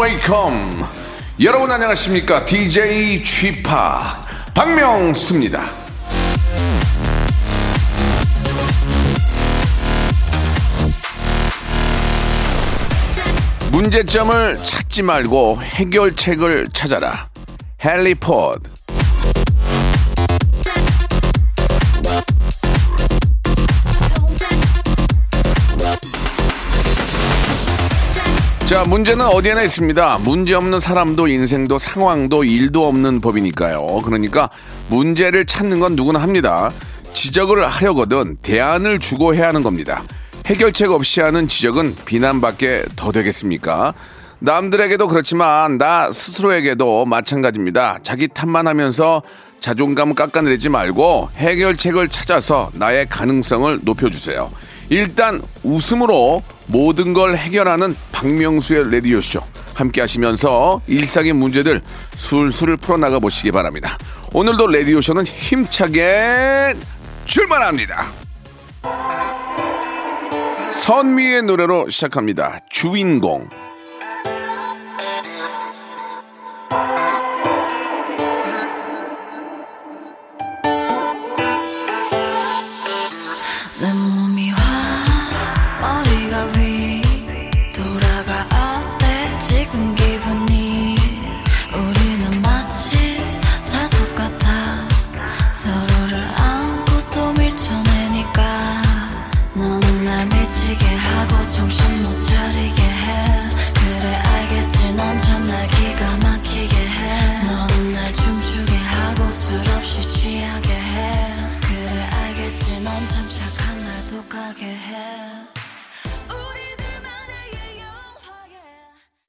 웨이컴 여러분 안녕하십니까? DJ o 박명수입니다. 문제점을 찾지 말고 해결책을 찾아라. 헨리 포드 자, 문제는 어디에나 있습니다. 문제 없는 사람도 인생도 상황도 일도 없는 법이니까요. 그러니까 문제를 찾는 건 누구나 합니다. 지적을 하려거든 대안을 주고 해야 하는 겁니다. 해결책 없이 하는 지적은 비난밖에 더 되겠습니까? 남들에게도 그렇지만 나 스스로에게도 마찬가지입니다. 자기 탓만 하면서 자존감 깎아내리지 말고 해결책을 찾아서 나의 가능성을 높여주세요. 일단 웃음으로 모든 걸 해결하는 박명수의 레디오쇼 함께 하시면서 일상의 문제들 술술 풀어나가 보시기 바랍니다. 오늘도 레디오쇼는 힘차게 출발합니다. 선미의 노래로 시작합니다. 주인공.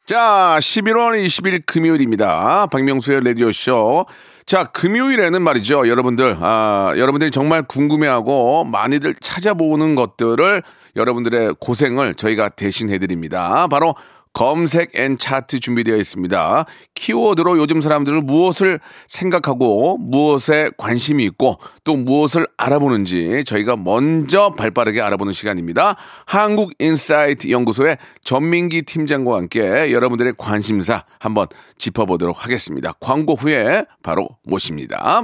자, 11월 20일 금요일입니다. 박명수의 라디오쇼. 자, 금요일에는 말이죠. 여러분들, 아, 여러분들이 정말 궁금해하고 많이들 찾아보는 것들을 여러분들의 고생을 저희가 대신해드립니다. 바로 검색 and 차트 준비되어 있습니다. 키워드로 요즘 사람들은 무엇을 생각하고 무엇에 관심이 있고 또 무엇을 알아보는지 저희가 먼저 발빠르게 알아보는 시간입니다. 한국 인사이트 연구소의 전민기 팀장과 함께 여러분들의 관심사 한번 짚어보도록 하겠습니다. 광고 후에 바로 모십니다.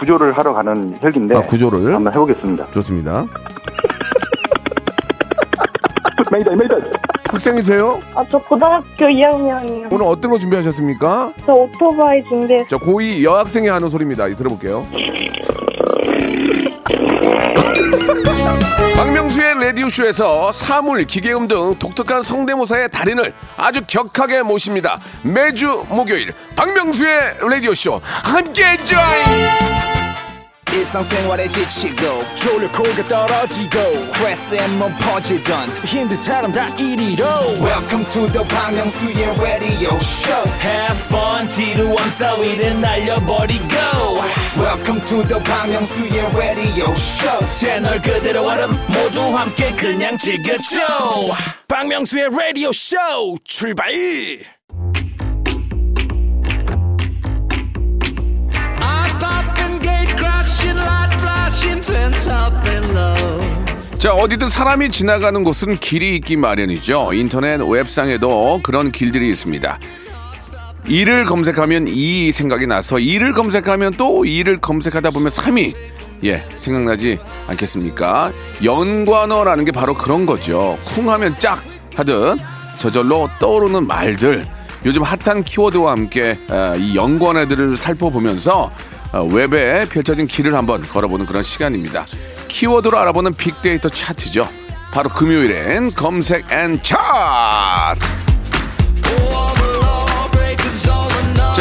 구조를 하러 가는 헬기인데 아, 구조를. 한번 해보겠습니다. 좋습니다. 메이다 메이다. 학생이세요? 아, 저 고등학교 2학년이요. 오늘 어떤 거 준비하셨습니까? 저 오토바이 준비했어요. 자, 고2 여학생이 하는 소리입니다. 이 들어볼게요. 라디오쇼에서 사물, 기계음 등 독특한 성대모사의 달인을 아주 격하게 모십니다. 매주 목요일 박명수의 라디오쇼 함께 join! 일상생활에 지치고, 떨어지고, 퍼지던, welcome to the Bang Myung-soo's radio show Have fun, 지루한 따위를 날려버리고. Welcome to the Myung-soo's radio show 채널 그대로 얼음 모두 함께 그냥 즐겨줘. 박명수의 라디오 쇼 출발 자, 어디든 사람이 지나가는 곳은 길이 있기 마련이죠. 인터넷 웹상에도 그런 길들이 있습니다. 일을 검색하면 이 생각이 나서 일을 검색하면 또 일을 검색하다 보면 3위 예 생각나지 않겠습니까? 연관어라는 게 바로 그런 거죠. 쿵하면 짝 하듯 저절로 떠오르는 말들 요즘 핫한 키워드와 함께 아, 이 연관어들을 살펴보면서 아, 웹에 펼쳐진 길을 한번 걸어보는 그런 시간입니다. 키워드로 알아보는 빅데이터 차트죠. 바로 금요일엔 검색 and 차트.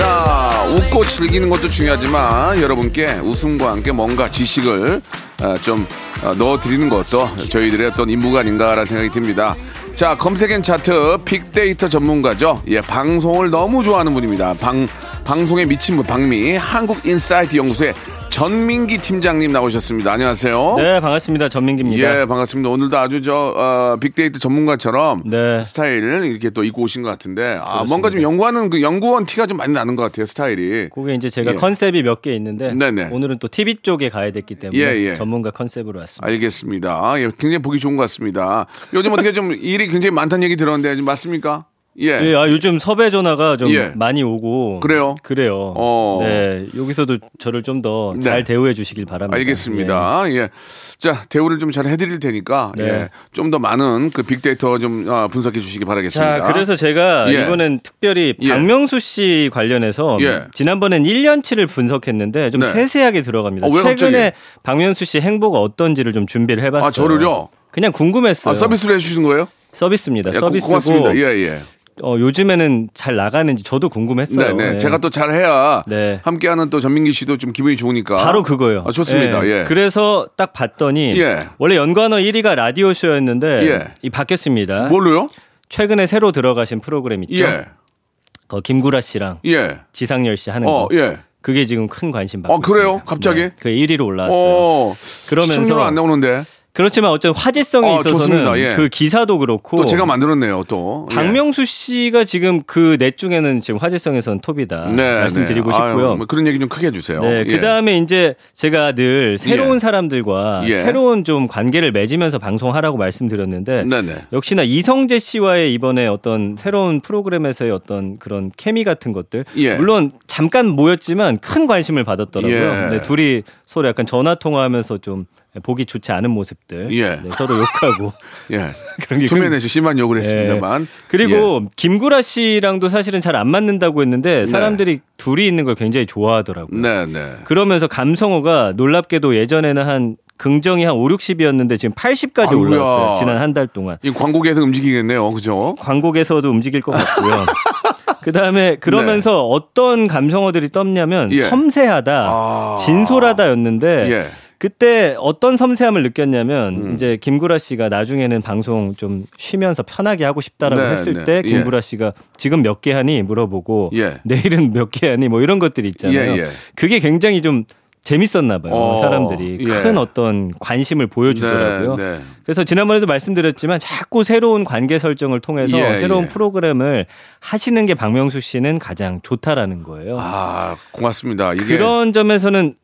웃고 즐기는 것도 중요하지만 여러분께 웃음과 함께 뭔가 지식을 어, 좀 어, 넣어드리는 것도 저희들의 어떤 임무가 아닌가라는 생각이 듭니다. 자, 검색엔 차트 빅데이터 전문가죠. 예, 방송을 너무 좋아하는 분입니다. 방, 방송에 미친 분, 방미, 한국인사이트 연구소의 전민기 팀장님 나오셨습니다. 안녕하세요. 네, 반갑습니다. 전민기입니다. 예, 반갑습니다. 오늘도 아주 저 어, 빅데이터 전문가처럼 네. 스타일을 이렇게 또 입고 오신 것 같은데 아, 뭔가 좀 연구하는 그 연구원 티가 좀 많이 나는 것 같아요. 스타일이. 그게 이제 제가 예. 컨셉이 몇 개 있는데 네네. 오늘은 또 TV 쪽에 가야 됐기 때문에 예, 예. 전문가 컨셉으로 왔습니다. 알겠습니다. 예, 굉장히 보기 좋은 것 같습니다. 요즘 어떻게 좀 일이 굉장히 많다는 얘기 들었는데 좀 맞습니까? 예. 예, 아, 요즘 섭외 전화가 좀 예. 많이 오고 그래요? 그래요. 어. 네, 여기서도 저를 좀 더잘 네. 대우해 주시길 바랍니다. 알겠습니다. 예. 자, 대우를 좀 잘 해드릴 테니까, 네. 예. 좀 더 많은 그 빅데이터 좀 아, 분석해 주시기 바라겠습니다. 자, 그래서 제가 예. 이번엔 특별히 예. 박명수 씨 관련해서 예. 지난번엔 1년치를 분석했는데 좀 네. 세세하게 들어갑니다. 어, 갑자기? 최근에 박명수 씨 행보가 어떤지를 좀 준비를 해봤어요. 아, 저를요? 그냥 궁금했어요. 아, 서비스를 해주시는 거예요? 서비스입니다. 예, 고- 서비스고 고맙습니다. 예, 예. 어, 요즘에는 잘 나가는지 저도 궁금했어요. 네, 네. 예. 제가 또 잘해야 네. 함께하는 또 전민기 씨도 좀 기분이 좋으니까. 바로 그거요. 아, 좋습니다. 예. 그래서 딱 봤더니 예. 원래 연관어 1위가 라디오 쇼였는데 예. 이 바뀌었습니다. 뭘로요? 최근에 새로 들어가신 프로그램 있죠. 예. 그 김구라 씨랑 예. 지상열 씨 하는 어, 거. 예. 그게 지금 큰 관심 받고 어, 그래요? 있습니다. 갑자기? 네, 그 1위로 올라왔어요. 어. 그러면서 시청률은 안 나오는데. 그렇지만 어쨌든 화제성이 어, 있어서는. 예. 그 기사도 그렇고 또 제가 만들었네요, 또. 예. 박명수 씨가 지금 그 넷 중에는 지금 화제성에선 톱이다 네, 말씀드리고 네. 싶고요. 아유, 뭐 그런 얘기 좀 크게 해주세요. 네, 예. 그 다음에 이제 제가 늘 새로운 예. 사람들과 예. 새로운 좀 관계를 맺으면서 방송하라고 말씀드렸는데 네네. 역시나 이성재 씨와의 이번에 어떤 새로운 프로그램에서의 어떤 그런 케미 같은 것들 예. 물론 잠깐 모였지만 큰 관심을 받았더라고요. 예. 네, 둘이 서로 약간 전화 통화하면서 좀 보기 좋지 않은 모습들 예. 네, 서로 욕하고 예. 그런 게 초면에서 심한 욕을 했습니다만. 예. 그리고 김구라 씨랑도 사실은 잘 안 맞는다고 했는데 사람들이 둘이 있는 걸 굉장히 좋아하더라고요. 네, 네. 그러면서 감성어가 놀랍게도 예전에는 한 긍정이 한 5, 60이었는데 지금 80까지 아이고야. 올라왔어요. 지난 한 달 동안. 이 광고계에서 움직이겠네요, 그죠? 광고에서도 움직일 것 같고요. 그다음에 그러면서 어떤 감성어들이 떴냐면 네. 예. 섬세하다, 아. 진솔하다였는데 예. 그때 어떤 섬세함을 느꼈냐면 음. 이제 김구라 씨가 나중에는 방송 좀 쉬면서 편하게 하고 싶다라고 네, 했을 네. 때 예. 김구라 씨가 지금 몇 개 하니 물어보고 예. 내일은 몇 개 하니 뭐 이런 것들이 있잖아요. 예, 예. 그게 굉장히 좀 재밌었나 봐요. 어, 사람들이 예. 큰 어떤 관심을 보여주더라고요. 네, 네. 그래서 지난번에도 말씀드렸지만 자꾸 새로운 관계 설정을 통해서 예, 새로운 예. 프로그램을 하시는 게 박명수 씨는 가장 좋다라는 거예요. 아, 고맙습니다. 이게. 그런 점에서는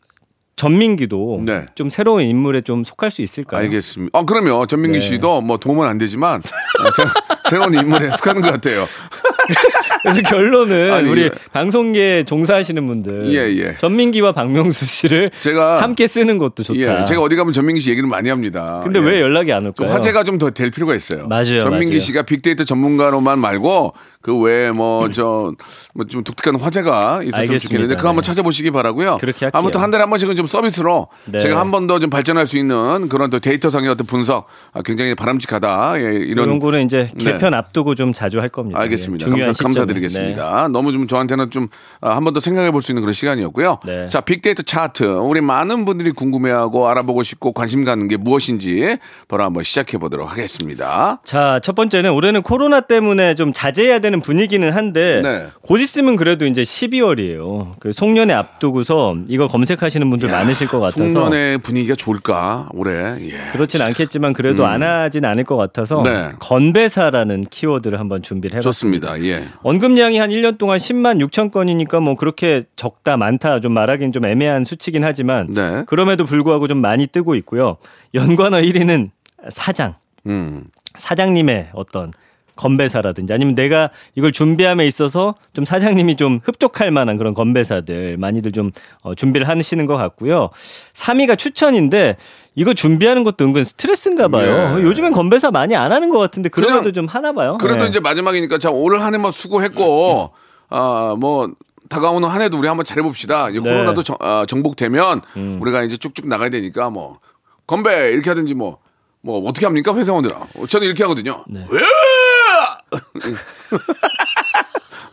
전민기도 네. 좀 새로운 인물에 좀 속할 수 있을까요? 알겠습니다. 아, 그럼요. 전민기 네. 씨도 뭐 도움은 안 되지만 어, 새, 새로운 인물에 속하는 것 같아요. 그래서 결론은 아니, 우리 예. 방송계에 종사하시는 분들 예, 예. 전민기와 박명수 씨를 제가 함께 쓰는 것도 좋다. 예, 제가 어디 가면 전민기 씨 얘기를 많이 합니다. 근데 예. 왜 연락이 안좀 올까요? 화제가 좀 더 될 필요가 있어요. 맞아요, 전민기 맞아요. 씨가 빅데이터 전문가로만 말고 그 외에 뭐 저 뭐 좀 독특한 화제가 있었으면 알겠습니다. 좋겠는데 그거 한번 네. 찾아보시기 바라고요. 그렇게 할게요. 아무튼 한 달에 한 번씩은 좀 서비스로 네. 제가 한 번 더 좀 발전할 수 있는 그런 또 데이터상의 어떤 분석 아, 굉장히 바람직하다. 예, 이런 이런 거는 이제 네. 개편 앞두고 좀 자주 할 겁니다. 알겠습니다. 예, 감사. 감사드리겠습니다. 너무 좀 저한테는 좀 한 번 더 생각해 볼 수 있는 그런 시간이었고요. 네. 자, 빅데이터 차트. 우리 많은 분들이 궁금해하고 알아보고 싶고 관심 갖는 게 무엇인지 바로 한번 시작해 보도록 하겠습니다. 자, 첫 번째는 올해는 코로나 때문에 좀 자제해야 되는 분위기는 한데 네. 곧 있으면 그래도 이제 12월이에요. 그 송년회 앞두고서 이거 검색하시는 분들 많으실 것 같아서 송년회 분위기가 좋을까 올해? 예. 그렇진 않겠지만 그래도 안 하진 않을 것 같아서 네. 건배사라는 키워드를 한번 준비를 해봤습니다. 좋습니다. 예. 언급량이 한 1년 동안 10만 6천 건이니까 뭐 그렇게 적다 많다 좀 말하기는 좀 애매한 수치긴 하지만 네. 그럼에도 불구하고 좀 많이 뜨고 있고요. 연관어 1위는 사장. 음. 사장님의 어떤 건배사라든지 아니면 내가 이걸 준비함에 있어서 좀 사장님이 좀 흡족할 만한 그런 건배사들 많이들 좀 어, 준비를 하시는 것 같고요. 3위가 추천인데 이거 준비하는 것도 은근 스트레스인가 봐요. 예. 요즘엔 건배사 많이 안 하는 것 같은데 그래도 좀 하나 봐요. 그래도 네. 이제 마지막이니까 자올한 해만 수고했고 아뭐 다가오는 한 해도 우리 한번 잘해봅시다. 네. 코로나도 정, 아, 정복되면 음. 우리가 이제 쭉쭉 나가야 되니까 뭐 건배 이렇게 하든지 뭐뭐 어떻게 합니까 회사원들아? 저는 이렇게 하거든요. 네. 왜?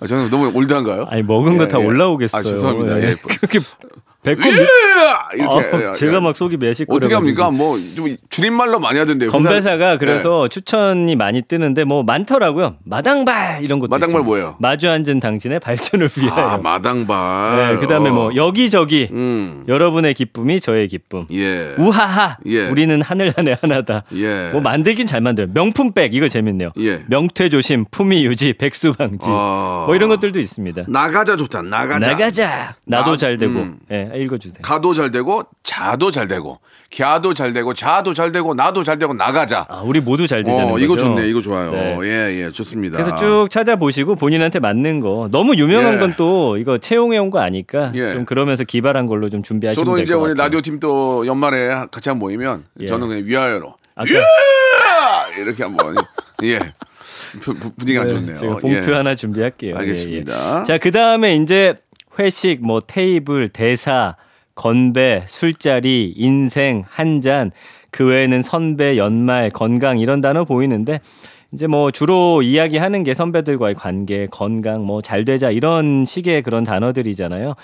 아, 저는 너무 올드한가요? 아니 먹은 거다 올라오겠어요. 아, 죄송합니다. 예. 예. 그렇게 배꼽 예! 밑- 이렇게 아, 제가 막 속이 매실거려. 어떻게 합니까? 뭐 좀 줄임말로 많이 하던데요. 건배사가 회사- 그래서 추천이 많이 뜨는데 뭐 많더라고요. 마당발 이런 것도 마당발 있습니다. 뭐예요? 마주 앉은 당신의 발전을 네. 위하여. 아 마당발. 네, 그다음에 뭐 여기저기 음. 여러분의 기쁨이 저의 기쁨. 예. 우하하. 예. 우리는 하늘 안에 하나다. 예. 뭐 만들긴 잘 만들어요. 명품백 이거 재밌네요. 예. 명퇴 조심, 품위 유지, 백수 방지. 아. 뭐 이런 것들도 있습니다. 나가자 좋다. 나가자. 나가자. 나도 나- 잘 되고. 음. 예, 읽어주세요. 가도 잘 되고 자도 잘 되고 갸도 잘 되고 자도 잘 되고 나도 잘 되고 나가자. 아, 우리 모두 잘 되자는 어, 거죠. 이거 좋네. 이거 좋아요. 네. 예, 예. 좋습니다. 그래서 쭉 찾아보시고 본인한테 맞는 거 너무 유명한 예. 건또 이거 채용해 온 거 아니까 예. 좀 그러면서 기발한 걸로 좀 준비하시면 저도 될 이제 것 우리 같아요. 라디오 팀 또 연말에 같이 한번 모이면 예. 저는 그냥 위하여로 아까 예! 이렇게 한번 예 분위기 안 네, 좋네요. 제가 봉투 예. 하나 준비할게요. 알겠습니다. 예, 예. 자, 그 다음에 이제 회식, 뭐 테이블, 대사, 건배, 술자리, 인생, 한 잔, 그 외에는 선배, 연말, 건강 이런 단어 보이는데 이제 뭐 주로 이야기하는 게 선배들과의 관계, 건강, 뭐 잘 되자 이런 식의 그런 단어들이잖아요.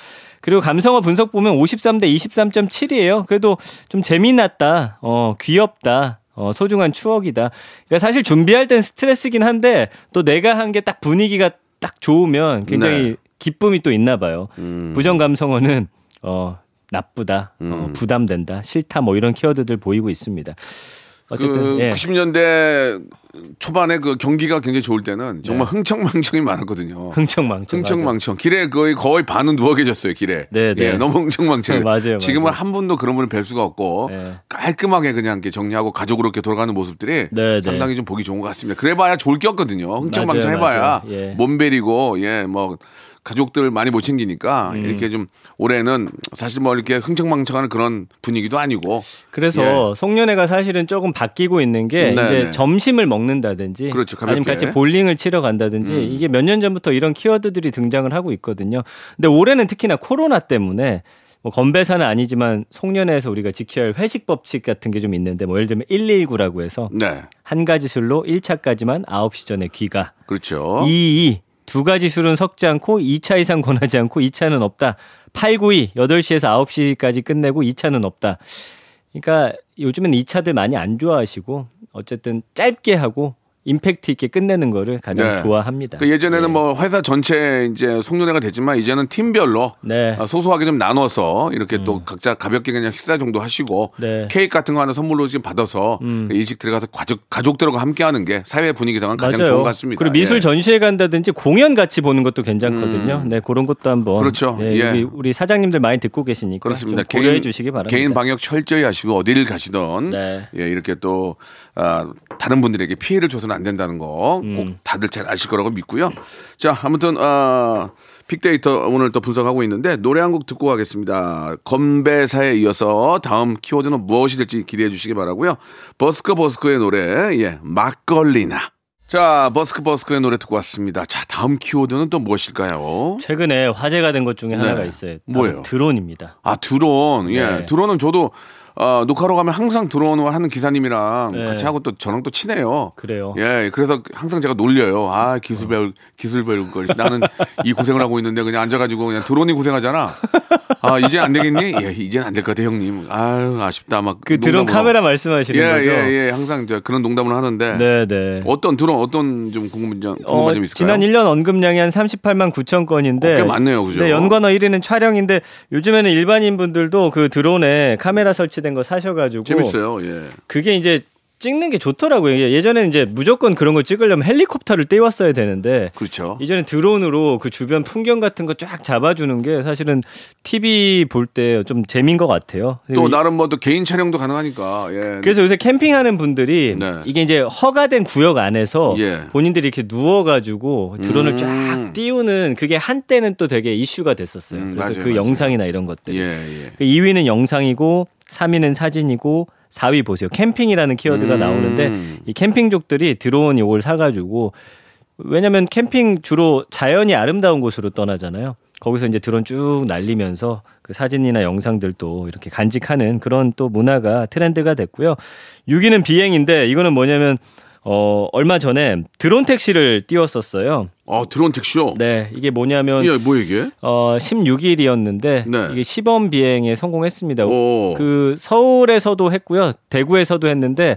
그리고 감성어 분석 보면 53대 23.7이에요. 그래도 좀 재미났다, 어, 귀엽다, 어, 소중한 추억이다. 그러니까 사실 준비할 땐 스트레스긴 한데 또 내가 한 게 딱 분위기가 딱 좋으면 굉장히 네. 기쁨이 또 있나 봐요. 음. 부정 감성어는 어, 나쁘다, 어, 음. 부담된다, 싫다 뭐 이런 키워드들 보이고 있습니다. 어쨌든 그 예. 90년대 초반에 그 경기가 굉장히 좋을 때는 정말 흥청망청이 많았거든요. 네. 흥청망청. 흥청망청. 길에 거의 거의 반은 누워 계셨어요, 길에. 네, 네. 예, 너무 흥청망청. 맞아요, 지금은 맞아요. 한 분도 그런 분을 뵐 수가 없고 네. 깔끔하게 그냥 이렇게 정리하고 가족으로 이렇게 돌아가는 모습들이 네, 네. 상당히 좀 보기 좋은 것 같습니다. 그래 봐야 좋을 게 없거든요. 흥청망청 해 봐야 맞아요. 예. 몸 베리고 예, 뭐 가족들 많이 못 챙기니까 음. 이렇게 좀 올해는 사실 뭐 이렇게 흥청망청하는 그런 분위기도 아니고 그래서 송년회가 사실은 조금 바뀌고 있는 게 예. 네, 이제 네. 점심을 먹는다든지 그렇죠. 아니면 같이 볼링을 치러 간다든지 음. 이게 몇 년 전부터 이런 키워드들이 등장을 하고 있거든요. 근데 올해는 특히나 코로나 때문에 뭐 건배사는 아니지만 송년회에서 우리가 지켜야 할 회식 법칙 같은 게 좀 있는데 뭐 예를 들면 119라고 해서 네. 한 가지 술로 1차까지만 9시 전에 귀가 그렇죠. 22. 두 가지 술은 섞지 않고 2차 이상 권하지 않고 2차는 없다. 892. 8시에서 9시까지 끝내고 2차는 없다. 그러니까 요즘엔 2차들 많이 안 좋아하시고 어쨌든 짧게 하고 임팩트 있게 끝내는 거를 가장 네. 좋아합니다. 그 예전에는 네. 뭐 회사 전체 이제 송년회가 됐지만 이제는 팀별로 네. 아, 소소하게 좀 나눠서 이렇게 또 각자 가볍게 그냥 식사 정도 하시고 네. 케이크 같은 거 하나 선물로 지금 받아서 음. 일식 들어가서 가족 가족들과 함께 하는 게 사회 분위기상은 가장 맞아요. 좋은 것 같습니다. 그리고 미술 예. 전시회 간다든지 공연 같이 보는 것도 괜찮거든요. 네, 그런 것도 한번 그렇죠. 네, 예. 우리, 우리 사장님들 많이 듣고 계시니까 그렇습니다. 좀 고려해 주시기 바랍니다. 개인 방역 철저히 하시고 어디를 가시던 네. 예, 이렇게 또 아, 다른 분들에게 피해를 줘서는 안 된다는 거꼭 음. 다들 잘 아실 거라고 믿고요. 자, 아무튼 아, 빅데이터 오늘 또 분석하고 있는데 노래 한 곡 듣고 가겠습니다. 건배사에 이어서 다음 키워드는 무엇이 될지 기대해 주시기 바라고요. 버스커 버스커의 노래 예, 막걸리나. 자, 버스커 버스커의 노래 듣고 왔습니다. 자, 다음 키워드는 또 무엇일까요? 최근에 화제가 된 것 중에 네. 하나가 있어요. 바로 뭐예요? 드론입니다. 아 드론 예 네. 드론은 저도 어, 녹화로 가면 항상 드론을 하는 기사님이랑 네. 같이 하고 또 저랑 또 친해요. 그래요. 예, 그래서 항상 제가 놀려요. 아, 기술 배울, 기술 배울 걸. 나는 이 고생을 하고 있는데 그냥 앉아가지고 그냥 드론이 고생하잖아. 아, 이제 안 되겠니? 예, 이제는 안 될 것 같아, 형님. 아유, 아쉽다. 막. 그 드론. 카메라 말씀하시는 예, 거죠? 예, 예. 항상 저 그런 농담을 하는데. 네, 네. 어떤 드론, 어떤 좀 궁금한 점, 궁금한 어, 점 있을까요? 지난 1년 언급량이 한 38만 9천 건인데 어, 꽤 많네요, 그죠? 네, 연관어 1위는 촬영인데 요즘에는 일반인 분들도 그 드론에 카메라 설치 된 거 사셔가지고 재밌어요, 예. 그게 이제 찍는 게 좋더라고요. 예전에는 이제 무조건 그런 걸 찍으려면 헬리콥터를 떼왔어야 되는데 그렇죠. 이제는 드론으로 그 주변 풍경 같은 거 쫙 잡아주는 게 사실은 TV 볼 때 좀 재미인 것 같아요. 또 나름 뭐 또 개인 촬영도 가능하니까, 예. 그래서 요새 캠핑하는 분들이 네. 이게 이제 허가된 구역 안에서 예. 본인들이 이렇게 누워가지고 드론을 음. 쫙 띄우는 그게 한때는 또 되게 이슈가 됐었어요. 음, 그래서 맞아요, 그 맞아요. 영상이나 이런 것들. 예, 예. 그 2위는 영상이고 3위는 사진이고 4위 보세요. 캠핑이라는 키워드가 음. 나오는데 이 캠핑족들이 드론 요걸 사가지고 왜냐면 캠핑 주로 자연이 아름다운 곳으로 떠나잖아요. 거기서 이제 드론 쭉 날리면서 그 사진이나 영상들도 이렇게 간직하는 그런 또 문화가 트렌드가 됐고요. 6위는 비행인데 이거는 뭐냐면 어, 얼마 전에 드론 택시를 띄웠었어요. 아, 드론 택시요? 네, 이게 뭐냐면 예, 뭐 이게? 어, 16일이었는데 네. 이게 시범 비행에 성공했습니다. 오. 그 서울에서도 했고요. 대구에서도 했는데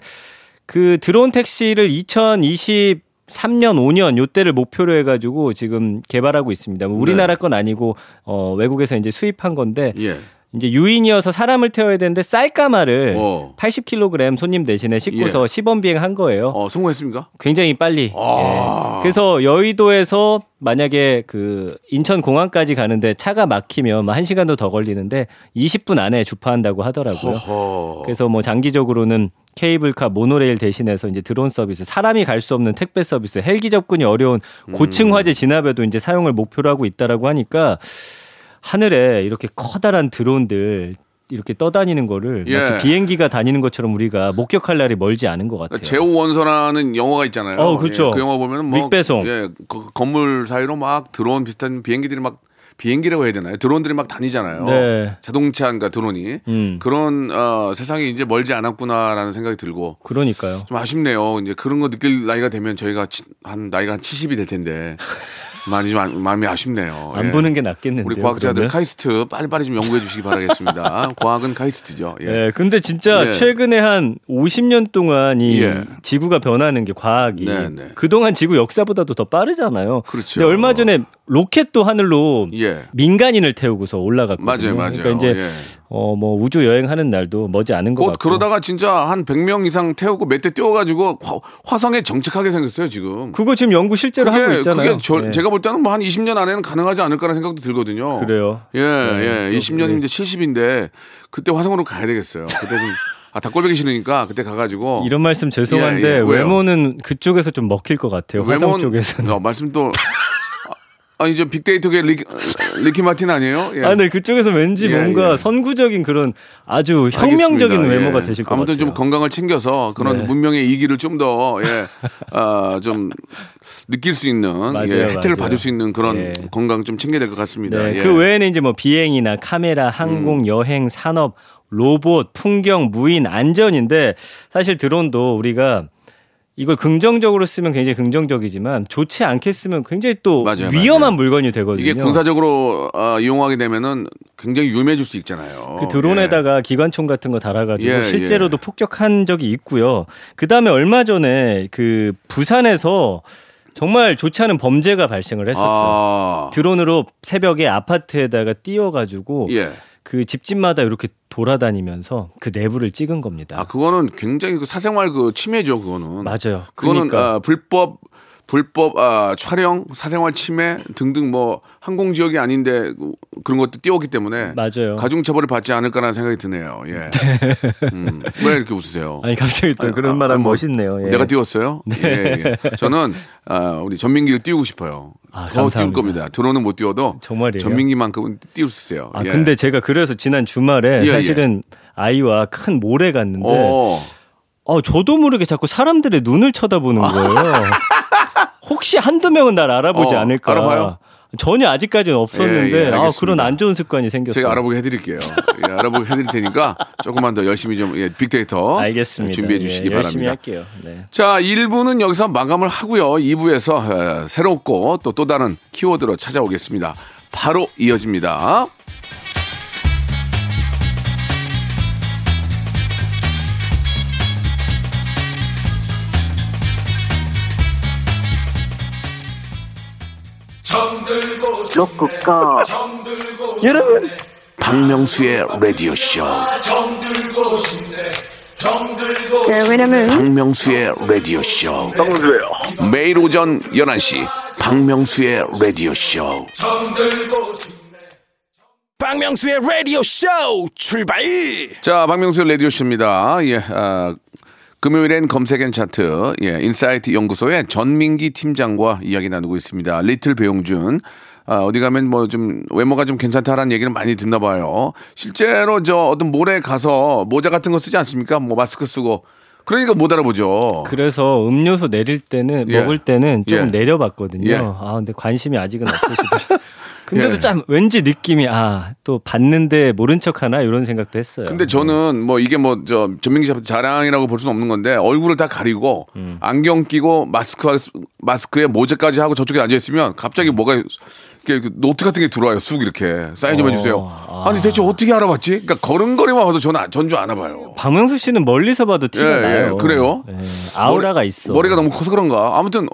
그 드론 택시를 2023년 5년 요때를 목표로 해 가지고 지금 개발하고 있습니다. 뭐 우리나라 건 아니고 어 외국에서 이제 수입한 건데 예. 이제 유인이어서 사람을 태워야 되는데 쌀가마를 어. 80kg 손님 대신에 싣고서 예. 시범 비행한 거예요. 어, 성공했습니까? 굉장히 빨리. 아. 예. 그래서 여의도에서 만약에 그 인천 공항까지 가는데 차가 막히면 뭐 1시간도 더 걸리는데 20분 안에 주파한다고 하더라고요. 허허. 그래서 뭐 장기적으로는 케이블카 모노레일 대신해서 이제 드론 서비스, 사람이 갈 수 없는 택배 서비스, 헬기 접근이 어려운 고층 음. 화재 진압에도 이제 사용을 목표로 하고 있다라고 하니까 하늘에 이렇게 커다란 드론들 이렇게 떠다니는 거를 예. 마치 비행기가 다니는 것처럼 우리가 목격할 날이 멀지 않은 것 같아요. 제오 원소라는 영화가 있잖아요. 어, 그렇죠. 예, 그 영화 보면 뭐 릭배송. 예, 그 건물 사이로 막 드론 비슷한 비행기들이 막 비행기라고 해야 되나요? 드론들이 막 다니잖아요. 네. 자동차인가 드론이 음. 그런 어, 세상이 이제 멀지 않았구나라는 생각이 들고 그러니까요. 좀 아쉽네요. 이제 그런 거 느낄 나이가 되면 저희가 치- 한 나이가 한 70이 될 텐데 많이 좀 안- 마음이 아쉽네요. 안 예. 보는 게 낫겠는데요. 우리 과학자들 그러면? 카이스트 빨리빨리 좀 연구해 주시기 바라겠습니다. 과학은 카이스트죠. 예. 예, 근데 진짜 예. 최근에 한 50년 동안 이 예. 지구가 변하는 게 과학이 네, 네. 그동안 지구 역사보다도 더 빠르잖아요. 그렇죠. 근데 얼마 전에 로켓도 하늘로 예. 민간인을 태우고서 올라갔거든요. 맞아요, 맞아요. 그러니까 이제 예. 어뭐 우주 여행하는 날도 머지 않은 것곧 같고. 그러다가 진짜 한 100명 이상 태우고 몇 대 띄워 가지고 화- 화성에 정착하게 생겼어요 지금. 그거 지금 연구 실제로 하고 있잖아요. 그게 저- 예. 제가 볼 때는 뭐 한 20년 안에는 가능하지 않을까라는 생각도 들거든요. 그래요. 예, 네, 예. 또 20년이면 이제 70인데 그때 화성으로 가야 되겠어요. 그때 좀 아, 닭골뱅이 싫으니까 그때 가가지고 이런 말씀 죄송한데 예, 예. 외모는 그쪽에서 좀 먹힐 것 같아요. 화성 외모 쪽에서는. 어, 말씀 또 아, 아니 저 빅데이터계 리, 리키 마틴 아니에요? 예. 아, 네, 그쪽에서 왠지 예, 뭔가 예. 선구적인 그런 아주 혁명적인 알겠습니다. 외모가 예. 되실 것 아무튼 같아요. 좀 건강을 챙겨서 그런 네. 문명의 이기를 좀 더 예, 아, 좀 느낄 수 있는 맞아요, 예, 혜택을 맞아요. 받을 수 있는 그런 예. 건강 좀 챙겨야 될 것 같습니다. 네, 예. 음. 그 외에는 이제 뭐 비행이나 카메라, 항공, 여행, 산업, 로봇, 풍경, 무인, 안전인데 사실 드론도 우리가 이걸 긍정적으로 쓰면 굉장히 긍정적이지만 좋지 않게 쓰면 굉장히 또 맞아요, 위험한 맞아요. 물건이 되거든요. 이게 군사적으로 아, 이용하게 되면은 굉장히 유명해질 수 있잖아요. 그 드론에다가 기관총 같은 거 달아가지고 예, 실제로도 폭격한 적이 있고요. 그 다음에 얼마 전에 그 부산에서 정말 좋지 않은 범죄가 발생을 예. 했었어요. 아, 드론으로 새벽에 아파트에다가 띄워가지고 예. 그 집집마다 이렇게 돌아다니면서 그 내부를 찍은 겁니다. 아 그거는 굉장히 그 사생활 그 침해죠. 그거는 맞아요. 그거는 그러니까 아, 불법 불법 아, 촬영, 사생활 침해 등등 뭐 항공 지역이 아닌데 그런 것도 띄웠기 때문에 맞아요. 가중 처벌을 받지 않을까라는 생각이 드네요. 예. 음, 왜 이렇게 웃으세요? 아니 갑자기 또 아니, 그런 아, 말하면 뭐 멋있네요. 예. 내가 띄웠어요? 예, 예. 저는 아, 우리 전민기를 띄우고 싶어요. 아, 더 띄울 감사합니다. 겁니다. 드론은 못 띄워도 정말이에요? 전민기만큼은 띄울 수 있어요. 아 예. 근데 제가 그래서 지난 주말에 예, 예. 사실은 아이와 큰 몰에 갔는데 어, 어, 저도 모르게 자꾸 사람들의 눈을 쳐다보는 거예요. 혹시 한두 명은 날 알아보지 어, 않을까. 알아봐요? 전혀 아직까지는 없었는데 예, 예, 아. 그런 안 좋은 습관이 생겼어요. 제가 알아보게 해드릴게요. 예, 알아보게 해드릴 테니까 조금만 더 열심히 좀 예, 빅데이터 알겠습니다. 준비해 주시기 예, 바랍니다. 할게요. 네. 자, 1부는 여기서 마감을 하고요. 2부에서 새롭고 또 또 다른 키워드로 찾아오겠습니다. 바로 이어집니다. 로쿠꺼 여러분 박명수의 라디오 쇼. 네, 왜냐면 박명수의 라디오 쇼. 박명수예요. 매일 오전 11시 박명수의 라디오 쇼. 박명수의 라디오 쇼 출발 자, 박명수의 라디오 쇼입니다. 예, 아, 금요일엔 검색 and 차트, 예, 인사이트 연구소의 전민기 팀장과 이야기 나누고 있습니다. little 배용준. 아, 어디 가면 뭐 좀 외모가 좀 괜찮다라는 얘기를 많이 듣나 봐요. 실제로 저 어떤 몰에 가서 모자 같은 거 쓰지 않습니까? 뭐 마스크 쓰고. 그러니까 못 알아보죠. 그래서 음료수 내릴 때는 예. 먹을 때는 좀 예. 내려봤거든요. 예. 아 근데 관심이 아직은 없으시더라고요. 근데도 예. 참 왠지 느낌이 아 또 봤는데 모른 척하나 이런 생각도 했어요. 근데 저는 뭐 이게 뭐 저 전민기 씨한테 자랑이라고 볼 수는 없는 건데 얼굴을 다 가리고 음. 안경 끼고 마스크 마스크에 모자까지 하고 저쪽에 앉아 있으면 갑자기 뭐가 노트 같은 게 들어와요. 쑥 이렇게 사인 좀 어, 해주세요. 아니 대체 어떻게 알아봤지? 그러니까 걸음걸이만 봐도 저는 아- 전주 안 와봐요. 박명수 씨는 멀리서 봐도 티가 예, 예, 나요. 그래요? 예, 아우라가 머리- 있어. 머리가 너무 커서 그런가. 아무튼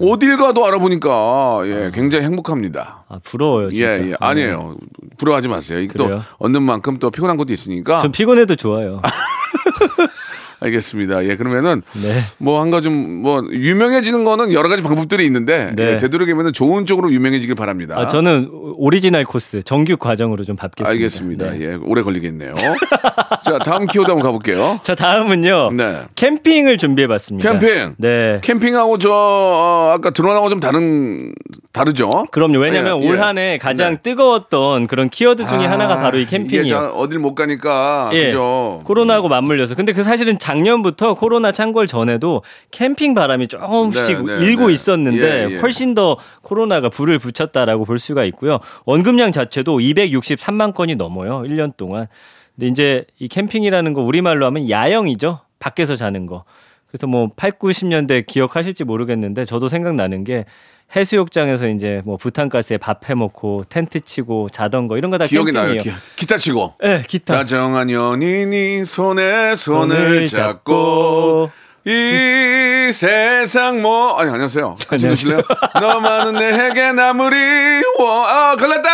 어딜 가도 알아보니까 예, 굉장히 행복합니다. 아, 부러워요, 진짜. 예, 예. 아니에요. 부러워하지 마세요. 이게 또 그래요? 얻는 만큼 또 피곤한 것도 있으니까. 전 피곤해도 좋아요. 알겠습니다. 예, 그러면은 네. 뭐한 가지 뭐 유명해지는 거는 여러 가지 방법들이 있는데 네. 예, 되도록이면 좋은 쪽으로 유명해지길 바랍니다. 아, 저는 오리지널 코스 정규 과정으로 좀 밟겠습니다. 알겠습니다. 네. 예, 오래 걸리겠네요. 자, 다음 키워드 한번 가볼게요. 자, 다음은요. 네. 캠핑을 준비해봤습니다. 캠핑. 네. 캠핑하고 저 어, 아까 드론하고 좀 다른 다르죠? 그럼요. 왜냐면 예, 올 예. 한해 가장 네. 뜨거웠던 그런 키워드 중에 아, 하나가 바로 이 캠핑이에요. 저 어딜 못 가니까 예. 그죠? 코로나하고 맞물려서. 근데 그 사실은 작년부터 코로나 창궐 전에도 캠핑 바람이 조금씩 네, 네, 일고 네. 있었는데 예, 예. 훨씬 더 코로나가 불을 붙였다라고 볼 수가 있고요. 원금량 자체도 263만 건이 넘어요. 1년 동안. 근데 이제 이 캠핑이라는 거 우리말로 하면 야영이죠. 밖에서 자는 거. 그래서 뭐 8, 90년대 기억하실지 모르겠는데 저도 생각나는 게 해수욕장에서 이제 뭐 부탄가스에 밥 해 먹고 텐트 치고 자던 거 이런 거 다 기억이 나요. 캠핑이에요. 기, 기타 치고. 네, 기타. 다정한 연인이 손에 손을 잡고 이 세상 뭐 아니 안녕하세요. 같이. 보실래요? 너만은 내게 나무리 아 걸렸다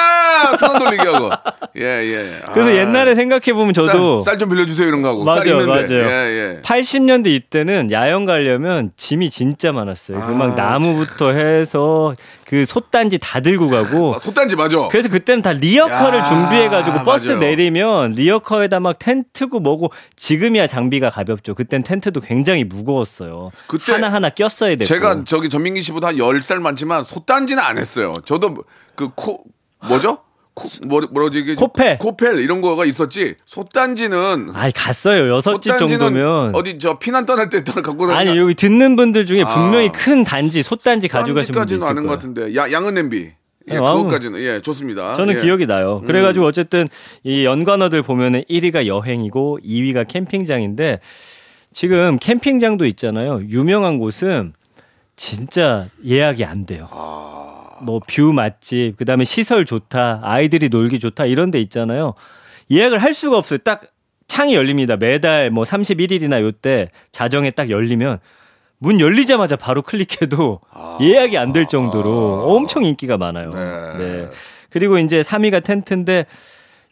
손 돌리기 하고 예 예. 그래서 옛날에 생각해 보면 저도 쌀 좀 빌려주세요 이런 거 하고 쌀 맞아요, 맞아요. 예 예. 80년대 이때는 야영 가려면 짐이 진짜 많았어요. 그막 아, 나무부터 해서 그 솥단지 다 들고 가고. 아, 솥단지 맞아. 그래서 그때는 다 리어커를 야, 준비해가지고 버스 맞아요. 내리면 리어커에다 막 텐트고 뭐고 지금이야 장비가 가볍죠. 그땐 텐트도 굉장히 무거웠어요. 그때 하나 하나 꼈어야 됐고. 제가 저기 전민기 씨보다 한 10살 많지만 솥단지는 안 했어요. 저도 그 코 뭐죠? 코, 뭐, 뭐라지 이게 코펠. 코펠 이런 거가 있었지. 솥단지는 아이 갔어요 여섯 집 정도면. 어디 저 피난 떠날 때 갖고 아니 여기 듣는 분들 중에 아. 분명히 큰 단지 솥단지 가져가신 분들 있을 아는. 것 같은데 야 양은 냄비. 예, 아, 그것까지는 예 좋습니다. 저는 예. 기억이 나요. 그래가지고 어쨌든 이 연관어들 보면은 1위가 여행이고 2위가 캠핑장인데 지금 캠핑장도 있잖아요. 유명한 곳은 진짜 예약이 안 돼요. 뭐 view 맛집, 그다음에 시설 좋다, 아이들이 놀기 좋다 이런 데 있잖아요. 예약을 할 수가 없어요. 딱 창이 열립니다. 매달 뭐 31일이나 요때 자정에 딱 열리면 문 열리자마자 바로 클릭해도 예약이 안 될 정도로 엄청 인기가 많아요. 네. 네. 그리고 이제 3위가 텐트인데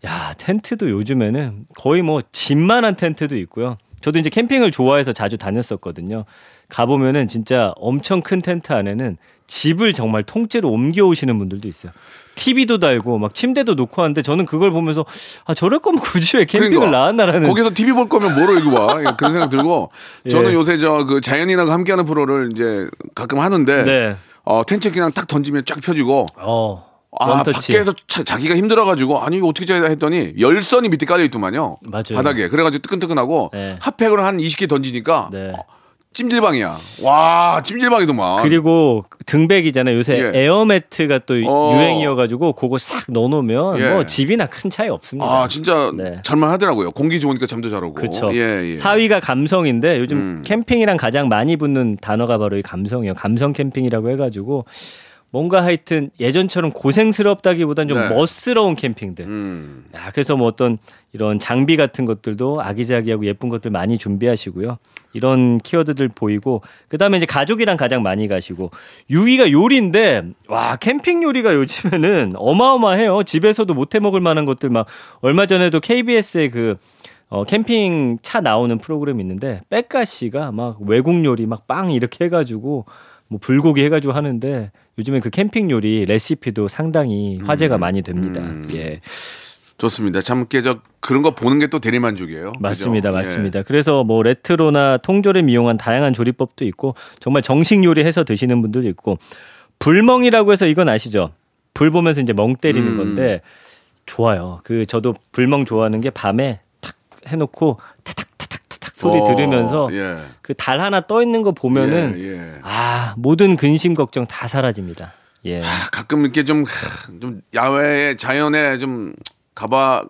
야, 텐트도 요즘에는 거의 뭐 집만한 텐트도 있고요. 저도 이제 캠핑을 좋아해서 자주 다녔었거든요. 가보면은 진짜 엄청 큰 텐트 안에는 집을 정말 통째로 옮겨오시는 분들도 있어요. TV도 달고 막 침대도 놓고 하는데 저는 그걸 보면서 아 저럴 거면 굳이 왜 캠핑을 그러니까. 나왔나라는 거기서 TV 볼 거면 뭐로 여기 와? 예, 그런 생각 들고 저는 예. 요새 저 그 자연인하고 함께하는 프로를 이제 가끔 하는데 네. 어 텐트 그냥 딱 던지면 쫙 펴지고 어 아 원터치. 밖에서 자, 자기가 힘들어가지고 아니 이거 어떻게 자야 했더니 열선이 밑에 깔려 있더만요. 맞아요. 바닥에 그래가지고 뜨끈뜨끈하고 네. 핫팩으로 한 20개 던지니까 네. 어, 찜질방이야. 와 찜질방이더만. 그리고 등백이잖아요. 요새 예. 에어매트가 또 어. 유행이어가지고 그거 싹 넣어놓으면 예. 뭐 집이나 큰 차이 없습니다. 아 진짜 네. 잘만 하더라고요. 공기 좋으니까 잠도 잘 오고. 그렇죠. 예, 예. 4위가 감성인데 요즘 음. 캠핑이랑 가장 많이 붙는 단어가 바로 이 감성이에요. 감성 캠핑이라고 해가지고 뭔가 하여튼 예전처럼 고생스럽다기보단 좀 네. 멋스러운 캠핑들. 음. 야, 그래서 뭐 어떤 이런 장비 같은 것들도 아기자기하고 예쁜 것들 많이 준비하시고요. 이런 키워드들 보이고 그다음에 이제 가족이랑 가장 많이 가시고 6위가 요리인데 와 캠핑 요리가 요즘에는 어마어마해요. 집에서도 못 해 먹을 만한 것들 막 얼마 전에도 KBS의 그 어, 캠핑 차 나오는 프로그램 있는데 백가 씨가 막 외국 요리 막 빵 이렇게 해가지고 뭐 불고기 해가지고 하는데 요즘에 그 캠핑 요리 레시피도 상당히 화제가 많이 됩니다. 음. 예. 좋습니다. 참, 깨저 그런 거 보는 게 또 대리만족이에요. 맞습니다, 그죠? 예. 맞습니다. 그래서 뭐 레트로나 통조림 이용한 다양한 조리법도 있고 정말 정식 요리해서 드시는 분들도 있고 불멍이라고 해서 이건 아시죠? 불 보면서 이제 멍 때리는 음. 건데 좋아요. 그 저도 불멍 좋아하는 게 밤에 탁 해놓고 타닥 타닥 타닥 소리 어, 들으면서 예. 그달 하나 떠 있는 거 보면은 예, 예. 아 모든 근심 걱정 다 사라집니다. 예. 아, 가끔 이렇게 좀, 하, 좀 야외에 자연에 좀 가봐,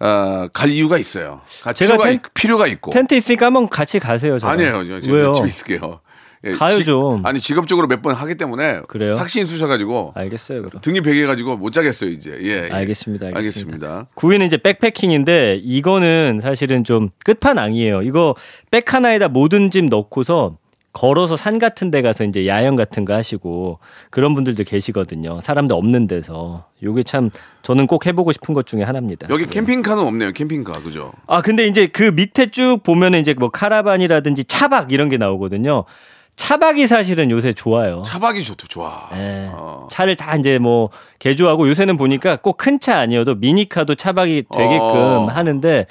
어, 갈 이유가 있어요. 갈 제가 필요가, 텐- 있, 필요가 있고. 텐트 있으니까 한번 같이 가세요. 저랑. 아니에요. 저, 저, 왜요? 집에 있을게요. 예, 가요, 좀. 아니, 직업적으로 몇 번 하기 때문에. 그래요? 삭신 쑤셔가지고. 알겠어요. 그럼. 등이 베개가지고 못 자겠어요, 이제. 예. 예. 알겠습니다, 알겠습니다. 알겠습니다. 9위는 이제 백패킹인데 이거는 사실은 좀 끝판왕이에요. 이거 백 하나에다 모든 짐 넣고서 걸어서 산 같은 데 가서 이제 야영 같은 거 하시고 그런 분들도 계시거든요. 사람도 없는 데서. 요게 참 저는 꼭 해보고 싶은 것 중에 하나입니다. 여기 캠핑카는 없네요, 캠핑카. 그죠? 아 근데 이제 그 밑에 쭉 보면은 이제 뭐 카라반이라든지 차박 이런 게 나오거든요. 차박이 사실은 요새 좋아요. 차박이 좋다, 좋아. 예. 어. 차를 다 이제 뭐 개조하고 요새는 보니까 꼭 큰 차 아니어도 미니카도 차박이 되게끔 어. 하는데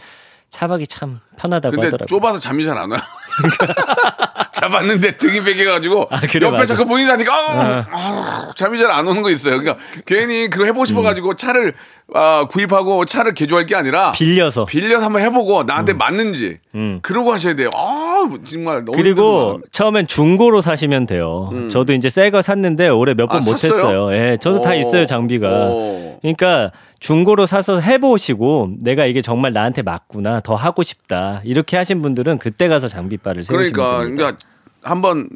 차박이 참 편하다고 근데 하더라고요. 좁아서 잠이 잘 안 와요. 잡았는데 등이 베개가지고 아, 그래, 옆에 맞아. 자꾸 닫니까 아우, 아우, 잠이 잘 안 오는 거 있어요. 그러니까 괜히 그거 해보고 싶어가지고 차를 아, 구입하고 차를 개조할 게 아니라 빌려서 빌려서 한번 해보고 나한테 맞는지 음. 그러고 하셔야 돼요. 아 정말 너무 그리고 힘들구나. 처음엔 중고로 사시면 돼요. 저도 이제 새 거 샀는데 올해 몇번 아, 못했어요. 샀어요? 예, 저도 다 오. 있어요 장비가. 오. 그러니까 중고로 사서 해보시고 내가 이게 정말 나한테 맞구나 더 하고 싶다 이렇게 하신 분들은 그때 가서 장비빨을 세우시면 그러니까 됩니다. 그러니까 한번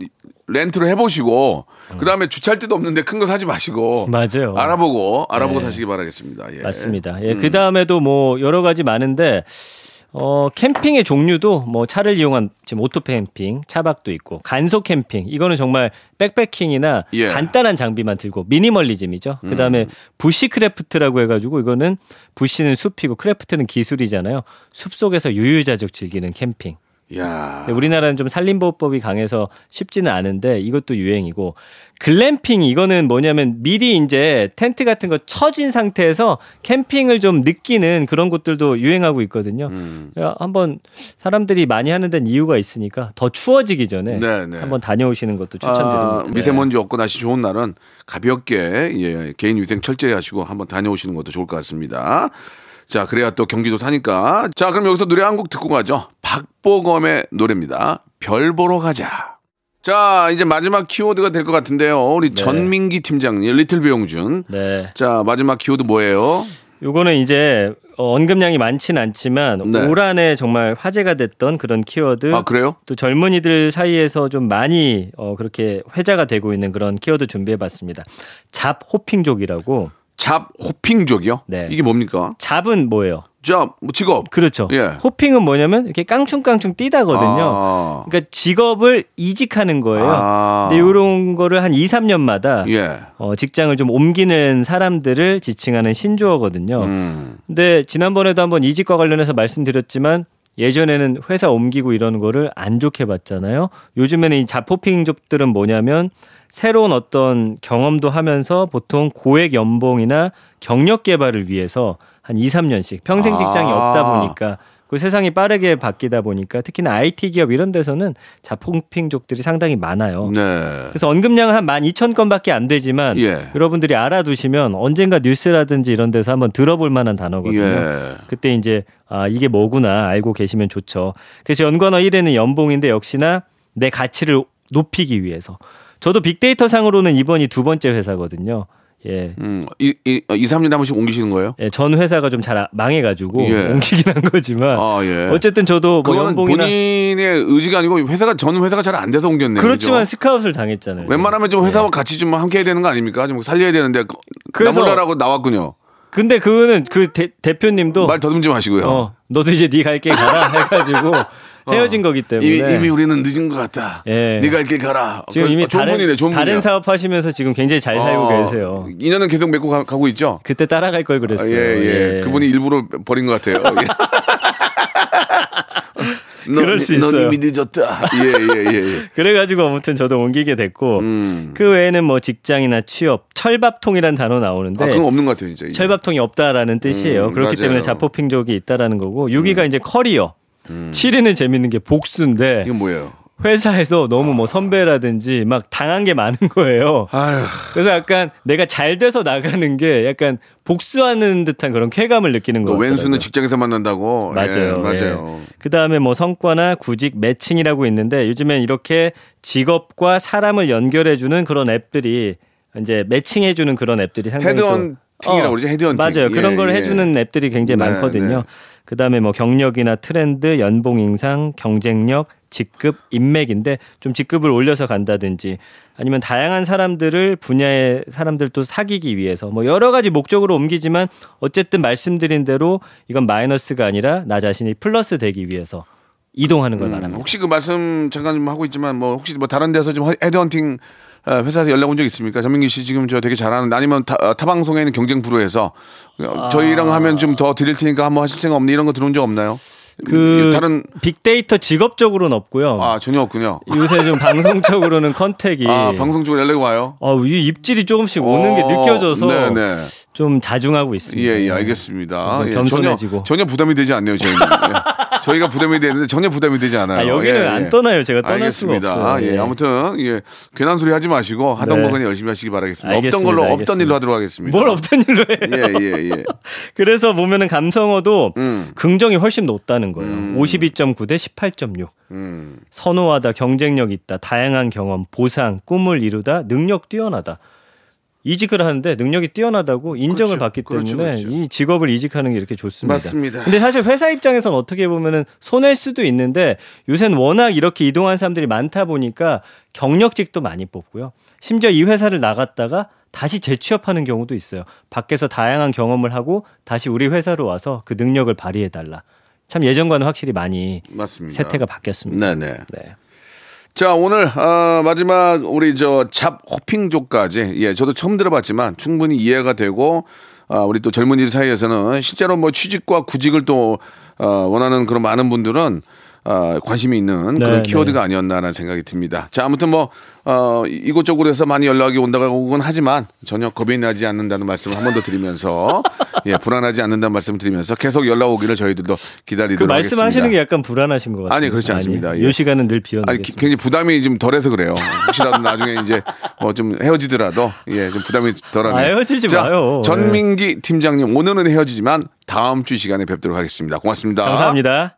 렌트를 해보시고 그 다음에 주차할 데도 없는데 큰 거 사지 마시고 맞아요. 알아보고 알아보고 네. 사시기 바라겠습니다. 예. 맞습니다. 예, 그 다음에도 뭐 여러 가지 많은데 어, 캠핑의 종류도 뭐 차를 이용한 지금 오토 캠핑, 차박도 있고 간소 캠핑 이거는 정말 백패킹이나 예. 간단한 장비만 들고 미니멀리즘이죠. 그 다음에 bushcraft라고 해 가지고 이거는 bush는 숲이고 craft는 기술이잖아요. 숲 속에서 유유자적 즐기는 캠핑. 야. 근데 우리나라는 좀 산림보호법이 강해서 쉽지는 않은데 이것도 유행이고 글램핑 이거는 뭐냐면 미리 이제 텐트 같은 거 쳐진 상태에서 캠핑을 좀 느끼는 그런 곳들도 유행하고 있거든요. 음. 야, 한번 사람들이 많이 하는 데는 이유가 있으니까 더 추워지기 전에 네, 네. 한번 다녀오시는 것도 추천드립니다. 아, 미세먼지 없고 날씨 좋은 날은 가볍게 예, 개인 위생 철저히 하시고 한번 다녀오시는 것도 좋을 것 같습니다. 자, 그래야 또 경기도 사니까. 자, 그럼 여기서 노래 한 곡 듣고 가죠. 박보검의 노래입니다. 별 보러 가자. 자, 이제 마지막 키워드가 될 것 같은데요. 우리 전민기 팀장님, 리틀 배용준. 네. 자, 마지막 키워드 뭐예요? 요거는 이제 어, 언급량이 많진 않지만 네. 올 한해 정말 화제가 됐던 그런 키워드 아, 그래요? 또 젊은이들 사이에서 좀 많이 어, 그렇게 회자가 되고 있는 그런 키워드 준비해봤습니다. 잡 호핑족이라고. 잡 호핑족이요? 네. 이게 뭡니까? 잡은 뭐예요? 잡, 뭐 직업. 그렇죠. 예. 호핑은 뭐냐면 이렇게 깡충깡충 뛰다거든요. 아. 그러니까 직업을 이직하는 거예요. 아. 근데 이런 거를 한 2, 3년마다 예. 어, 직장을 좀 옮기는 사람들을 지칭하는 신조어거든요. 음. 근데 지난번에도 한번 이직과 관련해서 말씀드렸지만 예전에는 회사 옮기고 이러는 거를 안 좋게 봤잖아요. 요즘에는 이 자포핑족들은 뭐냐면 새로운 어떤 경험도 하면서 보통 고액 연봉이나 경력 개발을 위해서 한 2, 3년씩 평생 직장이 아. 없다 보니까 그 세상이 빠르게 바뀌다 보니까 특히나 IT 기업 이런 데서는 자포핑족들이 상당히 많아요. 네. 그래서 언급량은 한 12,000건밖에 안 되지만 예. 여러분들이 알아두시면 언젠가 뉴스라든지 이런 데서 한번 들어볼 만한 단어거든요. 예. 그때 이제 아 이게 뭐구나 알고 계시면 좋죠. 그래서 연관어 1에는 연봉인데 역시나 내 가치를 높이기 위해서. 저도 빅데이터 상으로는 이번이 두 번째 회사거든요. 예. 음, 이, 이, 2, 3년에 한 번씩 옮기시는 거예요? 예, 전 회사가 좀 잘 망해가지고 예. 옮기긴 한 거지만 아, 예. 어쨌든 저도 뭐 연봉이나 본인의 의지가 아니고 회사가 전 회사가 잘 안 돼서 옮겼네요. 그렇지만 그죠? 스카웃을 당했잖아요. 웬만하면 좀 회사와 같이 좀 함께 해야 되는 거 아닙니까? 좀 살려야 되는데 나몰라라고 나왔군요. 근데 그거는 그 대, 대표님도 말 더듬지 마시고요. 어, 너도 이제 네 갈길 가라 해가지고 헤어진 거기 때문에 이미, 이미 우리는 늦은 것 같다. 예. 네가 갈길 가라. 지금 그- 이미 어, 좋은 다른 분이네, 좋은 다른 분이야. 사업 하시면서 지금 굉장히 잘 살고 어, 계세요. 인연은 계속 맺고 가, 고 있죠. 그때 따라갈 걸 아, 그랬어요. 예, 예, 그분이 일부러 버린 것 같아요. 예. 너, 그럴 수너 있어요. 이미 늦었다. 예, 예, 예. 예. 그래가지고 아무튼 저도 옮기게 됐고 음. 그 외에는 뭐 직장이나 취업, 철밥통이라는 단어 나오는데 아, 그건 없는 것 같아요. 이게. 철밥통이 없다라는 뜻이에요. 음, 그렇기 맞아요. 음. 때문에 자포핑족이 있다라는 거고 6위가 이제 커리어, 7위는 재밌는 게 복수인데 이건 뭐예요? 회사에서 너무 뭐 선배라든지 막 당한 게 많은 거예요. 아휴. 그래서 약간 내가 잘 돼서 나가는 게 약간 복수하는 듯한 그런 쾌감을 느끼는 그 거예요. 왼수는 직장에서 만난다고. 맞아요. 예, 맞아요. 그 다음에 뭐 성과나 구직 매칭이라고 있는데 요즘엔 이렇게 직업과 사람을 연결해주는 그런 앱들이 이제 매칭해주는 그런 앱들이 상당히 또- 헤드헌팅이라고 그러죠, 헤드헌팅. 맞아요. 그런 예, 걸 예. 해주는 앱들이 굉장히 네, 많거든요. 네. 그다음에 뭐 경력이나 트렌드, 연봉 인상, 경쟁력, 직급, 인맥인데 좀 직급을 올려서 간다든지 아니면 다양한 사람들을 분야의 사람들도 사귀기 위해서 뭐 여러 가지 목적으로 옮기지만 어쨌든 말씀드린 대로 이건 마이너스가 아니라 나 자신이 플러스 되기 위해서 이동하는 걸 말합니다. 혹시 그 말씀 잠깐 좀 하고 있지만 뭐 혹시 뭐 다른 데서 좀 헤드헌팅 어, 회사에서 연락 온 적 있습니까? 전민기 씨 지금 저 되게 잘하는 아니면 타, 어, 타 방송에 있는 경쟁 프로에서 어, 저희랑 하면 좀 더 드릴 테니까 한번 하실 생각 없니 이런 거 들어온 적 없나요? 그 다른 빅데이터 직업적으로는 없고요. 아 전혀 없군요. 요새 좀 방송적으로는 컨택이 아 방송 쪽으로 연락이 와요. 어, 이 입질이 조금씩 오는 게 어, 느껴져서 네네. 좀 자중하고 있습니다. 예, 예, 알겠습니다. 좀 예, 전혀, 겸손해지고. 전혀 부담이 되지 않네요, 저희는. 예. 저희가 부담이 되는데 전혀 부담이 되지 않아요. 아, 여기는 안 떠나요. 제가 떠날 수가 알겠습니다. 없어요. 예, 예. 아무튼, 예, 괜한 소리 하지 마시고 하던 네. 거 그냥 열심히 하시기 바라겠습니다. 알겠습니다. 걸로, 없던 알겠습니다. 일로 하도록 하겠습니다. 뭘 없던 일로 해요. 예, 예, 예. 그래서 보면은 감성어도 음. 긍정이 훨씬 높다는 거예요. 52.9 대 18.6. 음. 선호하다, 경쟁력 있다, 다양한 경험, 보상, 꿈을 이루다, 능력 뛰어나다. 이직을 하는데 능력이 뛰어나다고 인정을 그렇죠. 받기 그렇죠, 때문에 그렇죠. 이 직업을 이직하는 게 이렇게 좋습니다. 맞습니다. 근데 사실 회사 입장에서는 어떻게 보면은 손해일 수도 있는데 요새는 워낙 이렇게 이동한 사람들이 많다 보니까 경력직도 많이 뽑고요. 심지어 이 회사를 나갔다가 다시 재취업하는 경우도 있어요. 밖에서 다양한 경험을 하고 다시 우리 회사로 와서 그 능력을 발휘해 달라. 참 예전과는 확실히 많이 맞습니다. 세태가 바뀌었습니다. 네네. 네. 자, 오늘, 어, 마지막, 우리 저, 잡 호핑족까지, 예, 저도 처음 들어봤지만 충분히 이해가 되고, 아, 우리 또 젊은이들 사이에서는 실제로 뭐 취직과 구직을 또, 어, 원하는 그런 많은 분들은, 어, 관심이 있는 네, 그런 네. 키워드가 아니었나라는 생각이 듭니다. 자, 아무튼 뭐, 어, 이곳저곳 에서 많이 연락이 온다고는 하지만 전혀 겁이 나지 않는다는 말씀을 한 번 더 드리면서, 예, 불안하지 않는다는 말씀 을 드리면서 계속 연락 오기를 저희들도 기다리도록 그 하겠습니다. 말씀하시는 게 약간 불안하신 것 같아요. 아니, 그렇지 않습니다. 예. 이 시간은 늘 아니, 기-. 굉장히 부담이 좀 덜해서 그래요. 혹시라도 나중에 이제 뭐 좀 헤어지더라도 예, 좀 부담이 덜하네요. 아, 헤어지지 자, 마요. 전민기 팀장님 오늘은 헤어지지만 다음 주 시간에 뵙도록 하겠습니다. 고맙습니다. 감사합니다.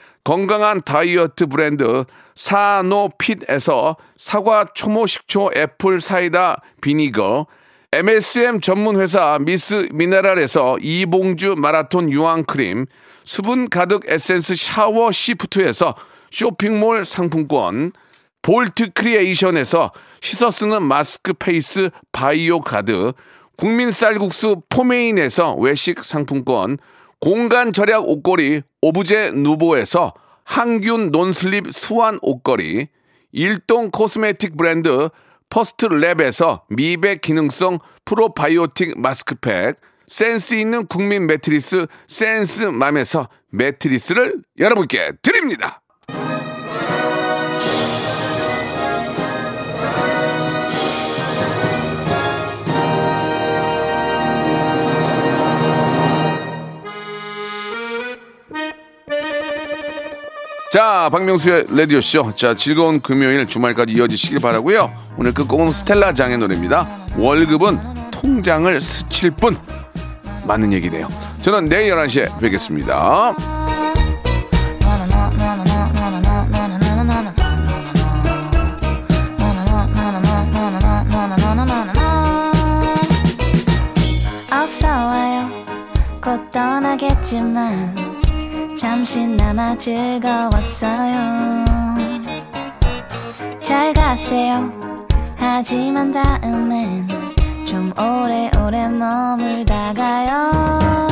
건강한 다이어트 브랜드 사노핏에서 사과 초모 식초 apple cider vinegar, MSM 전문 회사 미스 미네랄에서 이봉주 마라톤 유황 크림, 수분 가득 에센스 샤워 시프트에서 쇼핑몰 상품권, 볼트 크리에이션에서 씻어 쓰는 마스크 페이스 바이오 가드, 국민 쌀국수 포메인에서 외식 상품권, 공간 절약 옷걸이 오브제 누보에서 항균 non-slip swan 옷걸이, 일동 코스메틱 브랜드 퍼스트 랩에서 미백 기능성 프로바이오틱 마스크팩, 센스 있는 국민 매트리스 센스맘에서 매트리스를 여러분께 드립니다. 자, 박명수의 라디오쇼. 자, 즐거운 금요일 주말까지 이어지시길 바라고요 오늘 끝곡은 스텔라 장의 노래입니다. 월급은 통장을 스칠 뿐. 맞는 얘기네요. 저는 내일 11시에 뵙겠습니다. 어서 와요 곧 떠나겠지만 잠시나마 즐거웠어요. 잘 가세요. 하지만 다음엔 좀 오래오래 머물다 가요